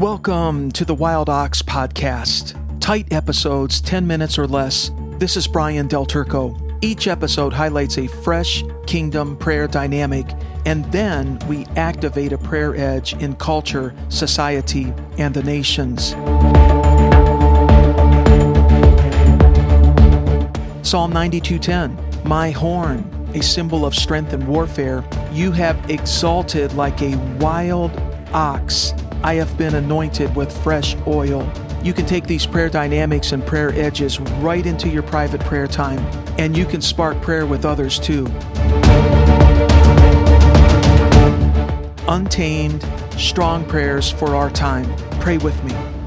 Welcome to the Wild Ox Podcast. Tight episodes, 10 minutes or less. This is Brian Del Turco. Each episode highlights a fresh kingdom prayer dynamic, and then we activate a prayer edge in culture, society, and the nations. Psalm 92:10 My horn, a symbol of strength and warfare, you have exalted like a wild ox. I have been anointed with fresh oil. You can take these prayer dynamics and prayer edges right into your private prayer time, and you can spark prayer with others too. Untamed, strong prayers for our time. Pray with me.